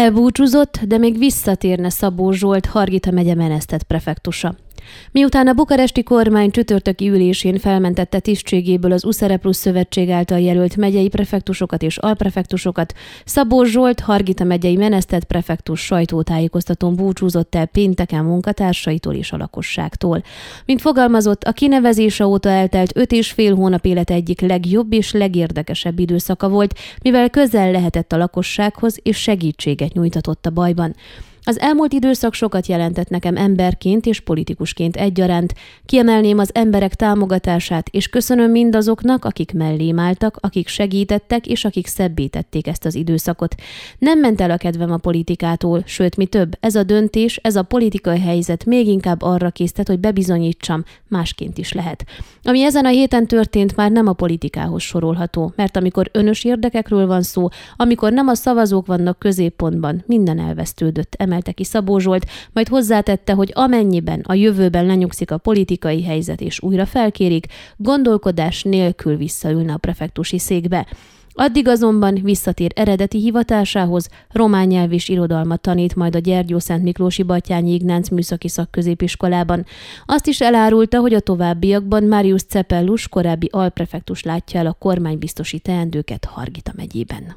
Elbúcsúzott, de még visszatérne Szabó Zsolt, Hargita megye menesztett prefektusa. Miután a bukaresti kormány csütörtöki ülésén felmentette tisztségéből az Uszere Plus Szövetség által jelölt megyei prefektusokat és alprefektusokat, Szabó Zsolt, Hargita megyei menesztett prefektus sajtótájékoztatón búcsúzott el pénteken munkatársaitól és a lakosságtól. Mint fogalmazott, a kinevezése óta eltelt öt és fél hónap élet egyik legjobb és legérdekesebb időszaka volt, mivel közel lehetett a lakossághoz és segítséget nyújtatott a bajban. Az elmúlt időszak sokat jelentett nekem emberként és politikusként egyaránt. Kiemelném az emberek támogatását, és köszönöm mindazoknak, akik mellém álltak, akik segítettek, és akik szebbítették ezt az időszakot. Nem ment el a kedvem a politikától, sőt, mi több, ez a döntés, ez a politikai helyzet még inkább arra késztet, hogy bebizonyítsam, másként is lehet. Ami ezen a héten történt, már nem a politikához sorolható, mert amikor önös érdekekről van szó, amikor nem a szavazók vannak középpontban, minden elvesztődött, emelte ki Szabó Zsolt, majd hozzátette, hogy amennyiben a jövőben lenyugszik a politikai helyzet és újra felkérik, gondolkodás nélkül visszaülne a prefektusi székbe. Addig azonban visszatér eredeti hivatásához, román nyelv és irodalmat tanít majd a Gyergyó Szent Miklósi Batyányi Ignác Műszaki Szakközépiskolában. Azt is elárulta, hogy a továbbiakban Marius Cepellus korábbi alprefektus látja el a kormánybiztosi teendőket Hargita megyében.